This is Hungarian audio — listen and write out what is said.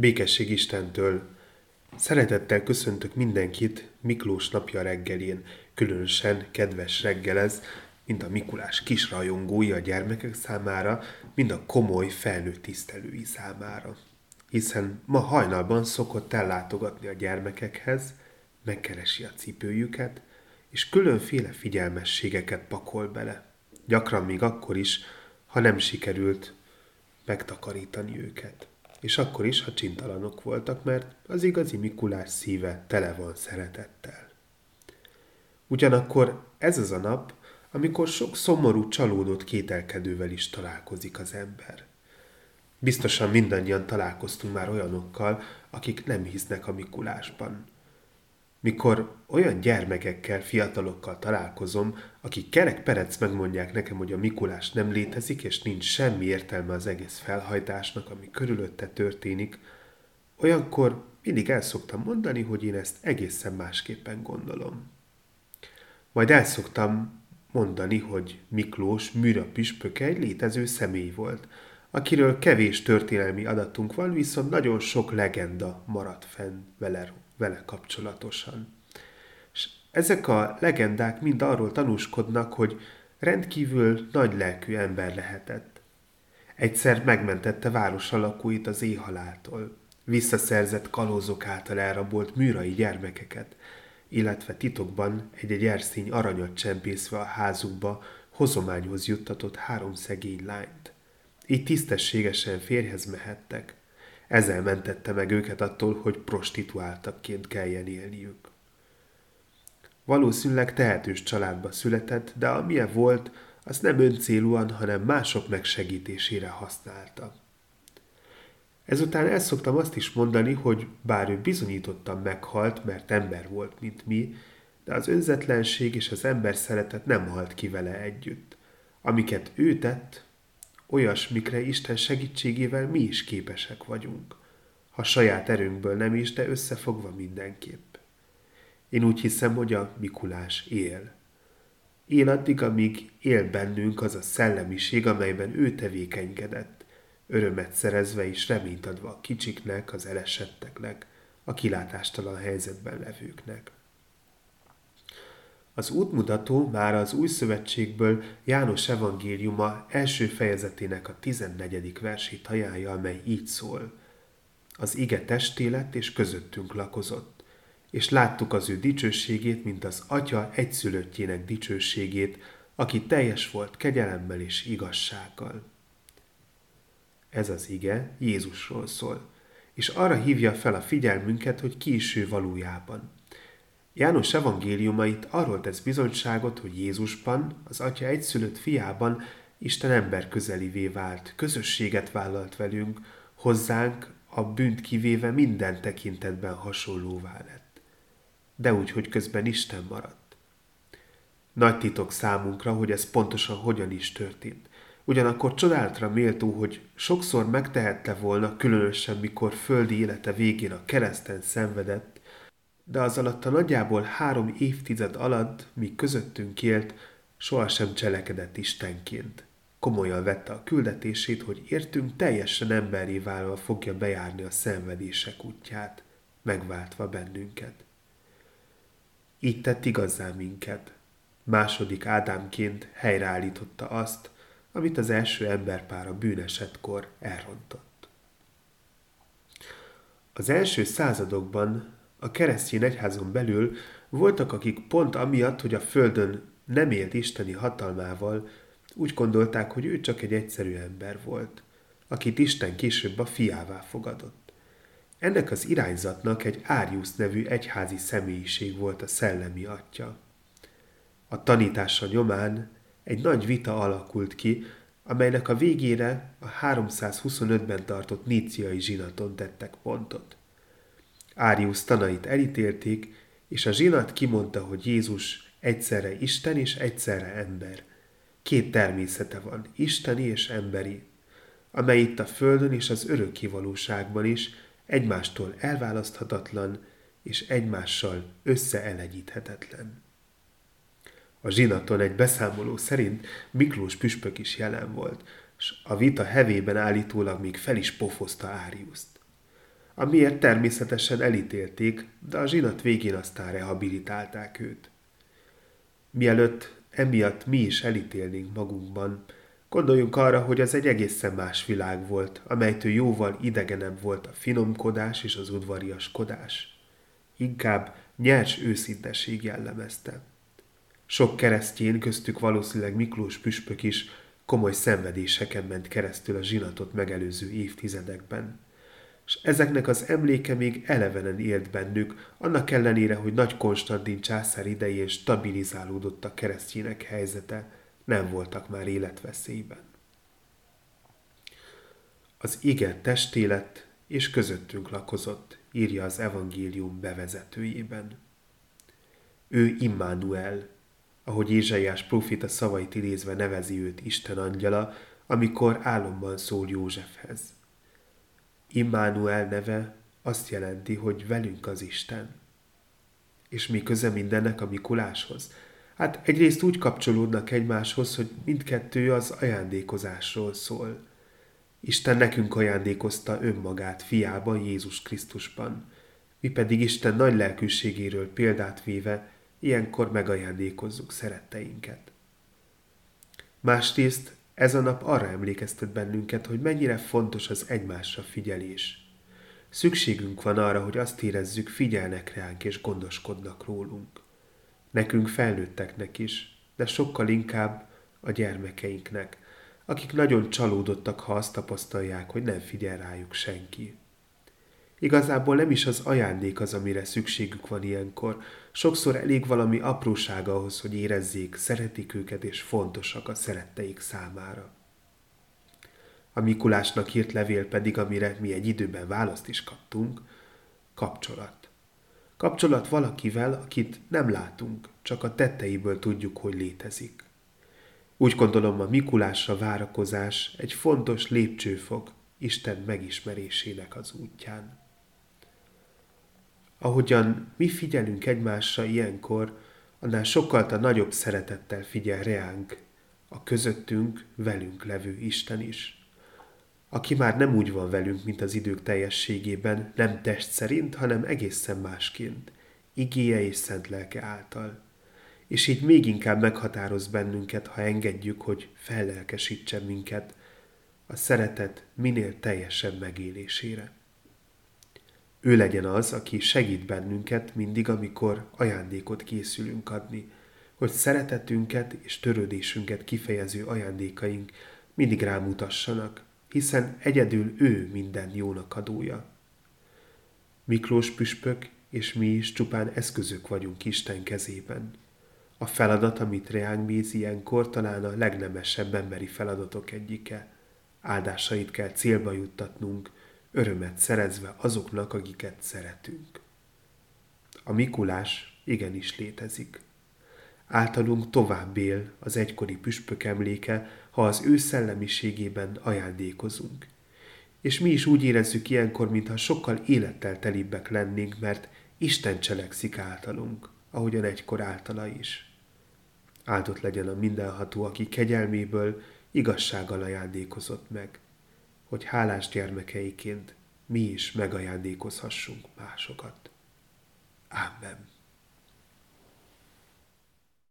Békesség Istentől! Szeretettel köszöntök mindenkit Miklós napja reggelén. Különösen kedves reggel ez, mind a Mikulás kis rajongói a gyermekek számára, mind a komoly felnőtt tisztelői számára. Hiszen ma hajnalban szokott ellátogatni a gyermekekhez, megkeresi a cipőjüket, és különféle figyelmességeket pakol bele. Gyakran még akkor is, ha nem sikerült megtakarítani őket és akkor is, ha csintalanok voltak, mert az igazi Mikulás szíve tele van szeretettel. Ugyanakkor ez az a nap, amikor sok szomorú, csalódott kételkedővel is találkozik az ember. Biztosan mindannyian találkoztunk már olyanokkal, akik nem hisznek a Mikulásban, mikor olyan gyermekekkel, fiatalokkal találkozom, akik kerek perec megmondják nekem, hogy a Mikulás nem létezik, és nincs semmi értelme az egész felhajtásnak, ami körülötte történik, olyankor mindig el szoktam mondani, hogy én ezt egészen másképpen gondolom. Majd el szoktam mondani, hogy Miklós Műra püspöke egy létező személy volt, akiről kevés történelmi adatunk van, viszont nagyon sok legenda maradt fenn vele vele kapcsolatosan. És ezek a legendák mind arról tanúskodnak, hogy rendkívül nagy lelkű ember lehetett. Egyszer megmentette város lakóit az éhaláltól, visszaszerzett kalózok által elrabolt műrai gyermekeket, illetve titokban egy-egy erszény aranyat csempészve a házukba hozományhoz juttatott három szegény lányt. Így tisztességesen férhez mehettek. Ezzel mentette meg őket attól, hogy prostituáltakként kelljen élniük. Valószínűleg tehetős családba született, de amilyen volt, azt nem öncélúan, hanem mások megsegítésére használta. Ezután el szoktam azt is mondani, hogy bár ő bizonyítottan meghalt, mert ember volt, mint mi, de az önzetlenség és az ember szeretet nem halt ki vele együtt. Amiket ő tett, olyasmikre Isten segítségével mi is képesek vagyunk. Ha saját erőnkből nem is, de összefogva mindenképp. Én úgy hiszem, hogy a Mikulás él. Él addig, amíg él bennünk az a szellemiség, amelyben ő tevékenykedett, örömet szerezve és reményt adva a kicsiknek, az elesetteknek, a kilátástalan helyzetben levőknek. Az útmutató már az új szövetségből János evangéliuma első fejezetének a 14. versét ajánlja, amely így szól. Az ige testé lett és közöttünk lakozott, és láttuk az ő dicsőségét, mint az atya egyszülöttjének dicsőségét, aki teljes volt kegyelemmel és igazsággal. Ez az ige Jézusról szól, és arra hívja fel a figyelmünket, hogy ki is ő valójában – János evangéliumait arról tesz bizonyságot, hogy Jézusban, az Atya egyszülött fiában Isten ember közelivé vált, közösséget vállalt velünk, hozzánk a bűnt kivéve minden tekintetben hasonlóvá lett. De úgy, hogy közben Isten maradt. Nagy titok számunkra, hogy ez pontosan hogyan is történt. Ugyanakkor csodálatra méltó, hogy sokszor megtehette volna, különösen mikor földi élete végén a kereszten szenvedett, de az alatt a nagyjából három évtized alatt, míg közöttünk élt, sohasem cselekedett Istenként. Komolyan vette a küldetését, hogy értünk teljesen emberi válva fogja bejárni a szenvedések útját, megváltva bennünket. Így tett igazán minket. Második Ádámként helyreállította azt, amit az első emberpár a bűnesetkor elrontott. Az első századokban a keresztény egyházon belül voltak, akik pont amiatt, hogy a földön nem élt isteni hatalmával, úgy gondolták, hogy ő csak egy egyszerű ember volt, akit Isten később a fiává fogadott. Ennek az irányzatnak egy Árius nevű egyházi személyiség volt a szellemi atya. A tanítása nyomán egy nagy vita alakult ki, amelynek a végére a 325-ben tartott níciai zsinaton tettek pontot. Árius tanait elítélték, és a zsinat kimondta, hogy Jézus egyszerre Isten és egyszerre ember. Két természete van, isteni és emberi, amely itt a földön és az örökké valóságban is egymástól elválaszthatatlan és egymással összeelegyíthetetlen. A zsinaton egy beszámoló szerint Miklós püspök is jelen volt, s a vita hevében állítólag még fel is pofozta Áriuszt. Amiért természetesen elítélték, de a zsinat végén aztán rehabilitálták őt. Mielőtt emiatt mi is elítélnénk magunkban, gondoljunk arra, hogy az egy egészen más világ volt, amelytől jóval idegenebb volt a finomkodás és az udvariaskodás. Inkább nyers őszintesség jellemezte. Sok keresztjén, köztük valószínűleg Miklós püspök is komoly szenvedéseken ment keresztül a zsinatot megelőző évtizedekben. És ezeknek az emléke még elevenen élt bennük, annak ellenére, hogy Nagy Konstantin császár idején stabilizálódott a keresztjének helyzete, nem voltak már életveszélyben. Az ige testélet és közöttünk lakozott, írja az evangélium bevezetőjében. Ő Immanuel, ahogy Ézsaiás profita szavait idézve nevezi őt Isten angyala, amikor álomban szól Józsefhez. Immanuel neve azt jelenti, hogy velünk az Isten. És mi köze mindennek a Mikuláshoz? Hát egyrészt úgy kapcsolódnak egymáshoz, hogy mindkettő az ajándékozásról szól. Isten nekünk ajándékozta önmagát fiában, Jézus Krisztusban. Mi pedig Isten nagy lelkűségéről példát véve ilyenkor megajándékozzuk szeretteinket. Másrészt ez a nap arra emlékeztet bennünket, hogy mennyire fontos az egymásra figyelés. Szükségünk van arra, hogy azt érezzük, figyelnek ránk és gondoskodnak rólunk. Nekünk felnőtteknek is, de sokkal inkább a gyermekeinknek, akik nagyon csalódottak, ha azt tapasztalják, hogy nem figyel rájuk senki. Igazából nem is az ajándék az, amire szükségük van ilyenkor. Sokszor elég valami apróság ahhoz, hogy érezzék, szeretik őket és fontosak a szeretteik számára. A Mikulásnak írt levél pedig, amire mi egy időben választ is kaptunk, kapcsolat. Kapcsolat valakivel, akit nem látunk, csak a tetteiből tudjuk, hogy létezik. Úgy gondolom, a Mikulásra várakozás egy fontos lépcsőfok Isten megismerésének az útján. Ahogyan mi figyelünk egymásra ilyenkor, annál sokkal a nagyobb szeretettel figyel reánk, a közöttünk, velünk levő Isten is. Aki már nem úgy van velünk, mint az idők teljességében, nem test szerint, hanem egészen másként, igéje és szent lelke által. És így még inkább meghatároz bennünket, ha engedjük, hogy fellelkesítsen minket a szeretet minél teljesebb megélésére. Ő legyen az, aki segít bennünket mindig, amikor ajándékot készülünk adni, hogy szeretetünket és törődésünket kifejező ajándékaink mindig rámutassanak, hiszen egyedül ő minden jónak adója. Miklós püspök és mi is csupán eszközök vagyunk Isten kezében. A feladat, amit reánk bíz ilyenkor, talán a legnemesebb emberi feladatok egyike. Áldásait kell célba juttatnunk, örömet szerezve azoknak, akiket szeretünk. A Mikulás igenis létezik. Általunk tovább él az egykori püspök emléke, ha az ő szellemiségében ajándékozunk. És mi is úgy érezzük ilyenkor, mintha sokkal élettel telibbek lennénk, mert Isten cselekszik általunk, ahogyan egykor általa is. Áldott legyen a mindenható, aki kegyelméből igazsággal ajándékozott meg hogy hálás gyermekeiként mi is megajándékozhassunk másokat. Amen.